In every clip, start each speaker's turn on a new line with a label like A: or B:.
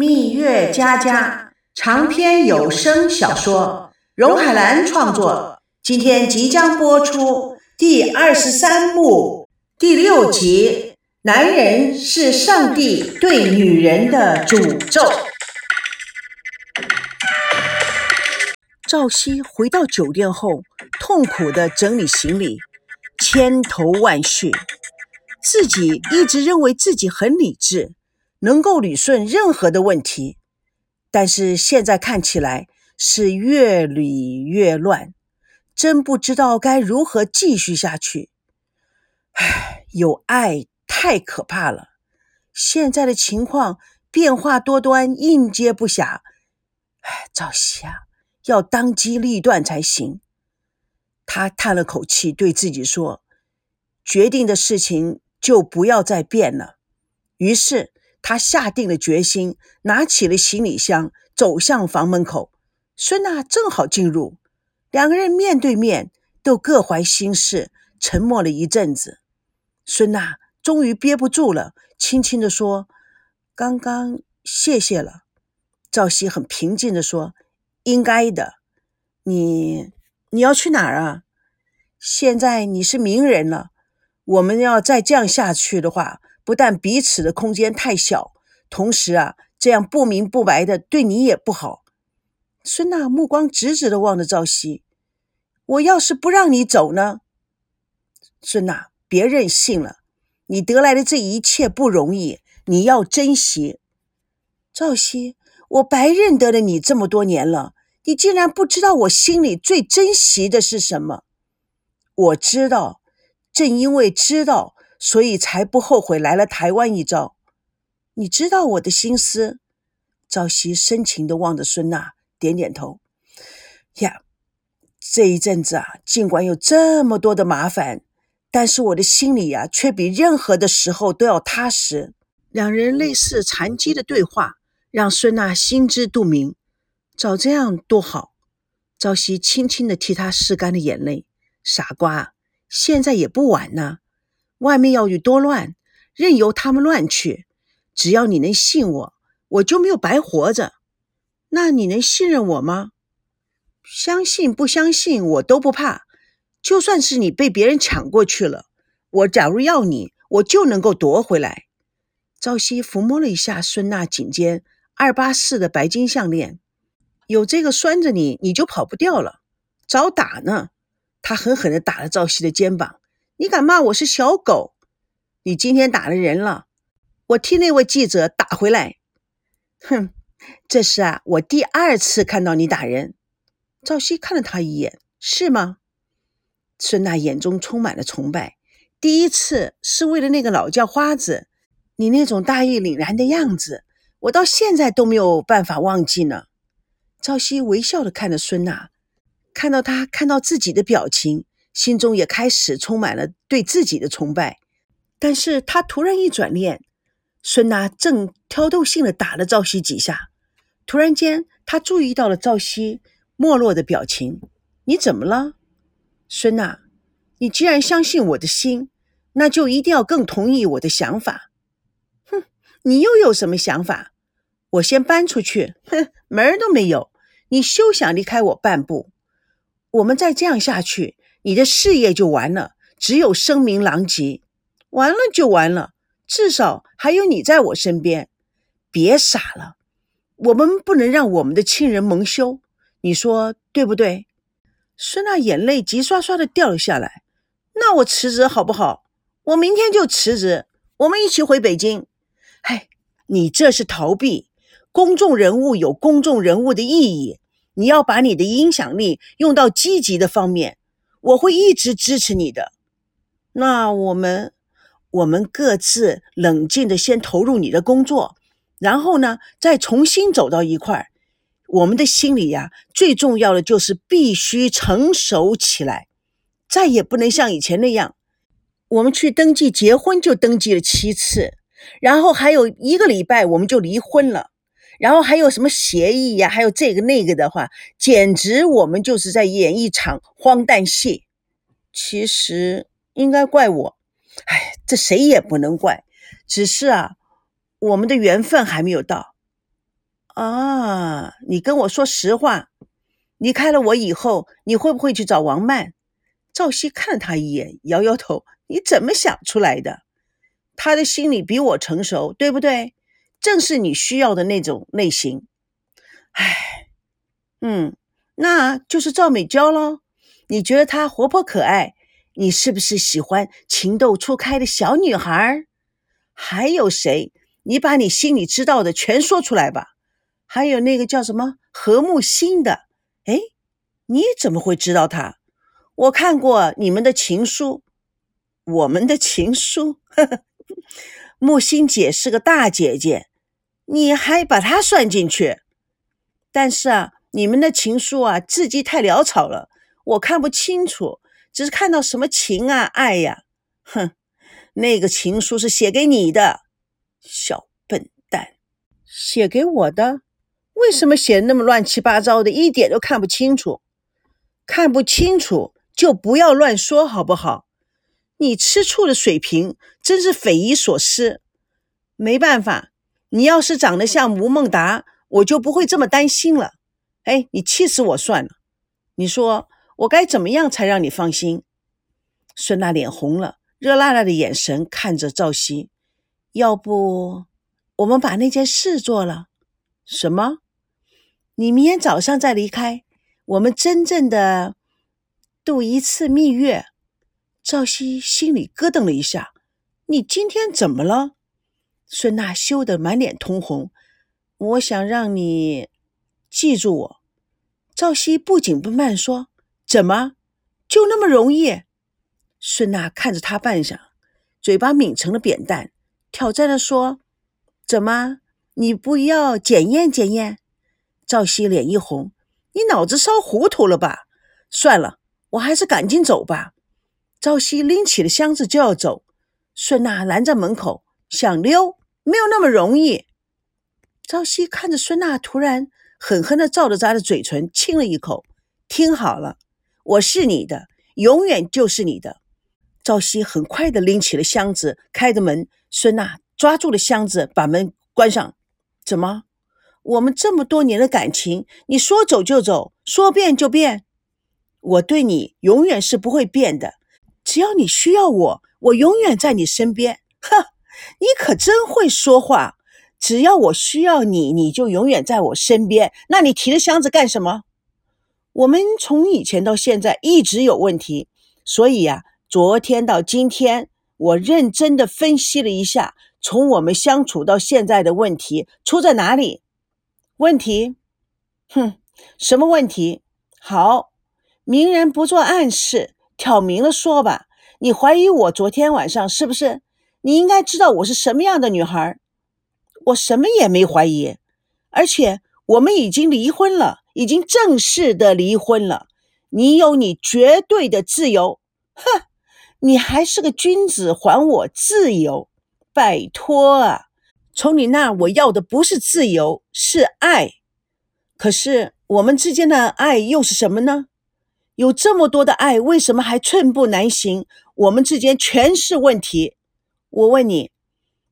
A: 蜜月佳佳长篇有声小说，荣海兰创作，今天即将播出第二十三幕第六集。男人是上帝对女人的诅咒。赵熙回到酒店后，痛苦的整理行李，千头万绪。自己一直认为自己很理智。能够捋顺任何的问题，但是现在看起来是越捋越乱，真不知道该如何继续下去。唉，有爱太可怕了，现在的情况变化多端，应接不暇。唉，赵熙啊，要当机立断才行。他叹了口气，对自己说：“决定的事情就不要再变了。”于是。他下定了决心，拿起了行李箱，走向房门口。孙娜正好进入，两个人面对面，都各怀心事，沉默了一阵子。孙娜终于憋不住了，轻轻地说：“刚刚谢谢了。”赵熙很平静地说：“应该的。你你要去哪儿啊？现在你是名人了，我们要再这样下去的话。”不但彼此的空间太小，同时啊，这样不明不白的对你也不好。孙娜目光直直的望着赵熙，我要是不让你走呢？孙娜，别任性了，你得来的这一切不容易，你要珍惜。赵熙，我白认得了你这么多年了，你竟然不知道我心里最珍惜的是什么？我知道，正因为知道。所以才不后悔来了台湾一遭。你知道我的心思。朝夕深情地望着孙娜，点点头。呀，这一阵子啊，尽管有这么多的麻烦，但是我的心里呀，却比任何的时候都要踏实。两人类似禅机的对话，让孙娜心知肚明。早这样多好。朝夕轻轻地替她拭干了眼泪。傻瓜，现在也不晚呢。外面要有多乱，任由他们乱去。只要你能信我，我就没有白活着。那你能信任我吗？相信不相信我都不怕。就算是你被别人抢过去了，我假如要你，我就能够夺回来。朝夕抚摸了一下孙娜颈间二八四的白金项链，有这个拴着你，你就跑不掉了。找打呢？他狠狠地打了朝夕的肩膀。你敢骂我是小狗？你今天打了人了，我替那位记者打回来。哼，这是啊，我第二次看到你打人。赵熙看了他一眼，是吗？孙娜眼中充满了崇拜。第一次是为了那个老叫花子，你那种大义凛然的样子，我到现在都没有办法忘记呢。赵熙微笑的看着孙娜，看到他看到自己的表情。心中也开始充满了对自己的崇拜，但是他突然一转念，孙娜正挑逗性的打了赵熙几下，突然间他注意到了赵熙没落的表情，你怎么了，孙娜？你既然相信我的心，那就一定要更同意我的想法。哼，你又有什么想法？我先搬出去，哼，门儿都没有，你休想离开我半步。我们再这样下去。你的事业就完了，只有声名狼藉，完了就完了。至少还有你在我身边。别傻了，我们不能让我们的亲人蒙羞，你说对不对？孙娜眼泪急刷刷的掉了下来。那我辞职好不好？我明天就辞职，我们一起回北京。哎，你这是逃避。公众人物有公众人物的意义，你要把你的影响力用到积极的方面。我会一直支持你的。那我们，我们各自冷静的先投入你的工作，然后呢，再重新走到一块儿。我们的心里呀，最重要的就是必须成熟起来，再也不能像以前那样。我们去登记结婚就登记了七次，然后还有一个礼拜我们就离婚了。然后还有什么协议呀？还有这个那个的话，简直我们就是在演一场荒诞戏。其实应该怪我，哎，这谁也不能怪。只是啊，我们的缘分还没有到。啊，你跟我说实话，离开了我以后，你会不会去找王曼？赵熙看了他一眼，摇摇头。你怎么想出来的？他的心里比我成熟，对不对？正是你需要的那种类型。唉，嗯，那就是赵美娇喽。你觉得她活泼可爱？你是不是喜欢情窦初开的小女孩？还有谁？你把你心里知道的全说出来吧。还有那个叫什么何木心的？哎，你怎么会知道他？我看过你们的情书。我们的情书，呵呵，木心姐是个大姐姐，你还把他算进去？但是啊，你们的情书啊，字迹太潦草了，我看不清楚，只是看到什么情啊、爱呀。哼，那个情书是写给你的，小笨蛋，写给我的？为什么写那么乱七八糟的，一点都看不清楚？看不清楚就不要乱说，好不好？你吃醋的水平真是匪夷所思。没办法，你要是长得像吴孟达，我就不会这么担心了。哎，你气死我算了。你说我该怎么样才让你放心？孙娜脸红了，热辣辣的眼神看着赵熙。要不我们把那件事做了？什么？你明天早上再离开，我们真正的度一次蜜月。赵熙心里咯噔了一下，你今天怎么了？孙娜羞得满脸通红。我想让你记住我。赵熙不紧不慢说：“怎么就那么容易？”孙娜看着他半晌，嘴巴抿成了扁担，挑战的说：“怎么你不要检验检验？”赵熙脸一红：“你脑子烧糊涂了吧？算了，我还是赶紧走吧。”赵熙拎起了箱子就要走，孙娜拦在门口，想溜没有那么容易。赵熙看着孙娜，突然狠狠地照着她的嘴唇亲了一口。听好了，我是你的，永远就是你的。赵熙很快地拎起了箱子，开着门。孙娜抓住了箱子，把门关上。怎么？我们这么多年的感情，你说走就走，说变就变？我对你永远是不会变的。只要你需要我，我永远在你身边。哼，你可真会说话！只要我需要你，你就永远在我身边。那你提着箱子干什么？我们从以前到现在一直有问题，所以呀，昨天到今天，我认真的分析了一下，从我们相处到现在的问题出在哪里？问题？哼，什么问题？好，明人不做暗事。挑明了说吧，你怀疑我昨天晚上是不是？你应该知道我是什么样的女孩。我什么也没怀疑，而且我们已经离婚了，已经正式的离婚了。你有你绝对的自由。哼，你还是个君子，还我自由？拜托啊！从你那我要的不是自由，是爱。可是我们之间的爱又是什么呢？有这么多的爱，为什么还寸步难行？我们之间全是问题。我问你，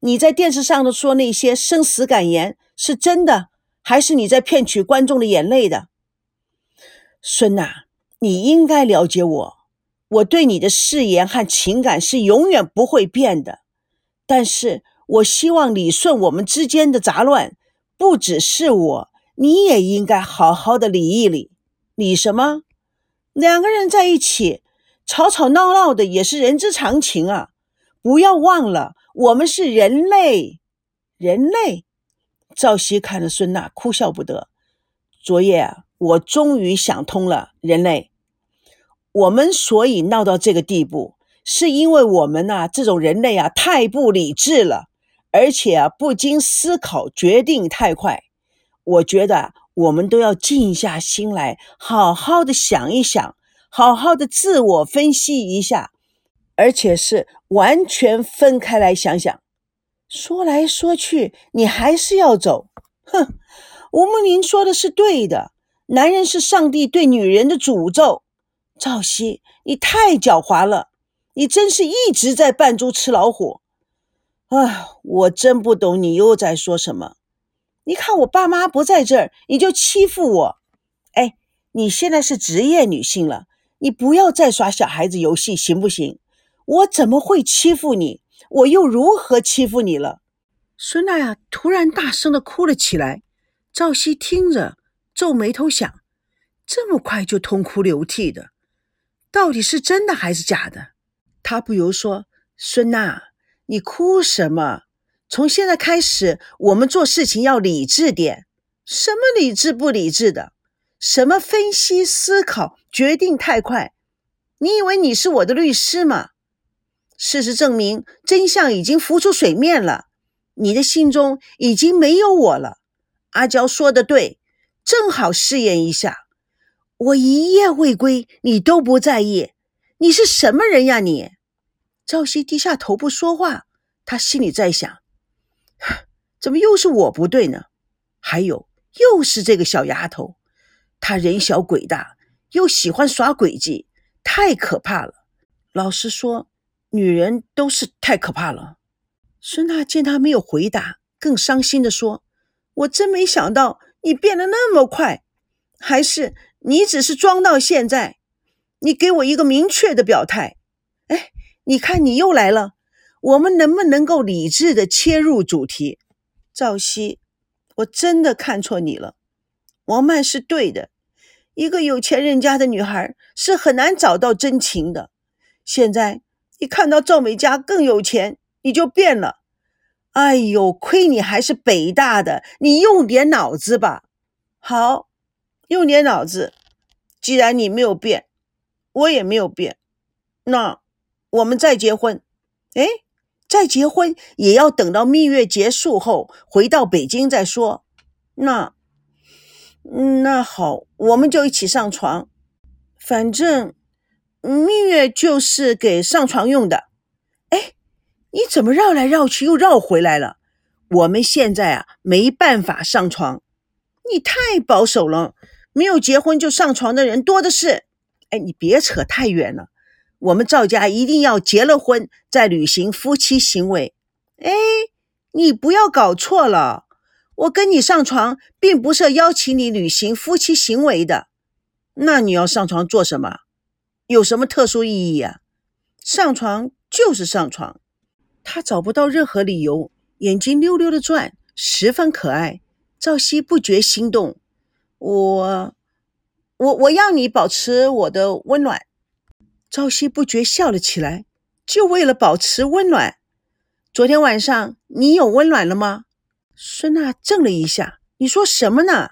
A: 你在电视上的说那些生死感言是真的，还是你在骗取观众的眼泪的？孙娜，你应该了解我，我对你的誓言和情感是永远不会变的。但是我希望理顺我们之间的杂乱，不只是我，你也应该好好的理一理。理什么？两个人在一起吵吵闹闹的也是人之常情啊！不要忘了，我们是人类，人类。赵熙看着孙娜，哭笑不得。昨夜啊，我终于想通了，人类，我们所以闹到这个地步，是因为我们呐，这种人类啊，太不理智了，而且啊，不经思考决定太快。我觉得。我们都要静下心来，好好的想一想，好好的自我分析一下，而且是完全分开来想想。说来说去，你还是要走。哼，吴慕林说的是对的，男人是上帝对女人的诅咒。赵熙，你太狡猾了，你真是一直在扮猪吃老虎。啊，我真不懂你又在说什么。你看我爸妈不在这儿，你就欺负我。哎，你现在是职业女性了，你不要再耍小孩子游戏，行不行？我怎么会欺负你？我又如何欺负你了？孙娜呀，突然大声的哭了起来。赵熙听着，皱眉头想：这么快就痛哭流涕的，到底是真的还是假的？他不由说：“孙娜，你哭什么？从现在开始，我们做事情要理智点。什么理智不理智的？什么分析思考，决定太快？你以为你是我的律师吗？事实证明，真相已经浮出水面了。你的心中已经没有我了。阿娇说的对，正好试验一下。我一夜未归，你都不在意。”你是什么人呀？你，赵熙低下头不说话。他心里在想：怎么又是我不对呢？还有，又是这个小丫头，她人小鬼大，又喜欢耍诡计，太可怕了。老实说，女人都是太可怕了。孙娜见他没有回答，更伤心的说：“我真没想到你变得那么快，还是你只是装到现在。”你给我一个明确的表态，哎，你看你又来了，我们能不能够理智的切入主题？赵熙，我真的看错你了，王曼是对的，一个有钱人家的女孩是很难找到真情的。现在你看到赵美嘉更有钱，你就变了。哎呦，亏你还是北大的，你用点脑子吧。好，用点脑子。既然你没有变。我也没有变，那我们再结婚，哎，再结婚也要等到蜜月结束后回到北京再说。那，那好，我们就一起上床，反正蜜月就是给上床用的。哎，你怎么绕来绕去又绕回来了？我们现在啊没办法上床，你太保守了，没有结婚就上床的人多的是。哎，你别扯太远了。我们赵家一定要结了婚再履行夫妻行为。哎，你不要搞错了，我跟你上床并不是邀请你履行夫妻行为的。那你要上床做什么？有什么特殊意义啊？上床就是上床。他找不到任何理由，眼睛溜溜的转，十分可爱。赵熙不觉心动。我。我我要你保持我的温暖，赵熙不觉笑了起来。就为了保持温暖，昨天晚上你有温暖了吗？孙娜怔了一下，你说什么呢？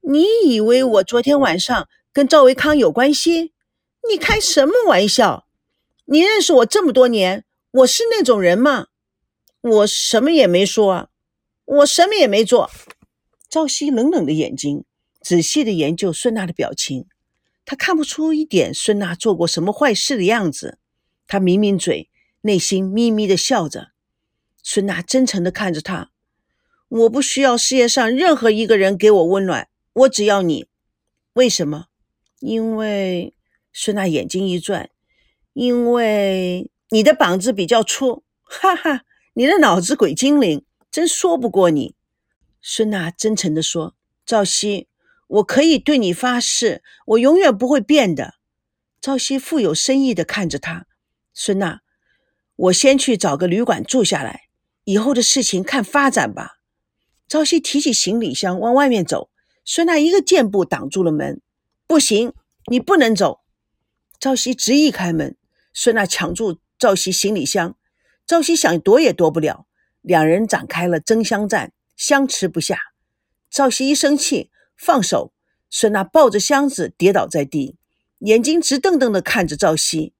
A: 你以为我昨天晚上跟赵维康有关系？你开什么玩笑？你认识我这么多年，我是那种人吗？我什么也没说，我什么也没做。赵熙冷冷的眼睛。仔细的研究孙娜的表情，他看不出一点孙娜做过什么坏事的样子。他抿抿嘴，内心咪咪的笑着。孙娜真诚的看着他：“我不需要世界上任何一个人给我温暖，我只要你。为什么？因为……”孙娜眼睛一转，“因为你的膀子比较粗。”哈哈，你的脑子鬼精灵，真说不过你。”孙娜真诚的说：“赵熙。”我可以对你发誓，我永远不会变的。朝夕富有深意的看着他，孙娜，我先去找个旅馆住下来，以后的事情看发展吧。朝夕提起行李箱往外面走，孙娜一个箭步挡住了门，不行，你不能走。赵熙执意开门，孙娜抢住赵熙行李箱，赵熙想躲也躲不了，两人展开了争相战，相持不下。赵熙一生气。放手，孙娜抱着箱子跌倒在地，眼睛直瞪瞪地看着赵熙。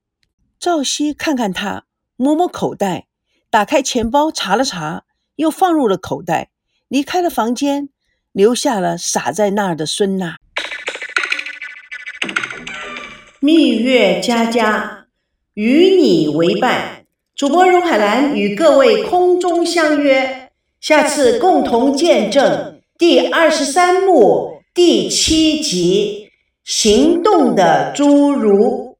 A: 赵熙看看他，摸摸口袋，打开钱包查了查，又放入了口袋，离开了房间，留下了傻在那儿的孙娜。
B: 蜜月佳佳，与你为伴。主播荣海兰与各位空中相约，下次共同见证。第二十三幕第七集：行动的侏儒。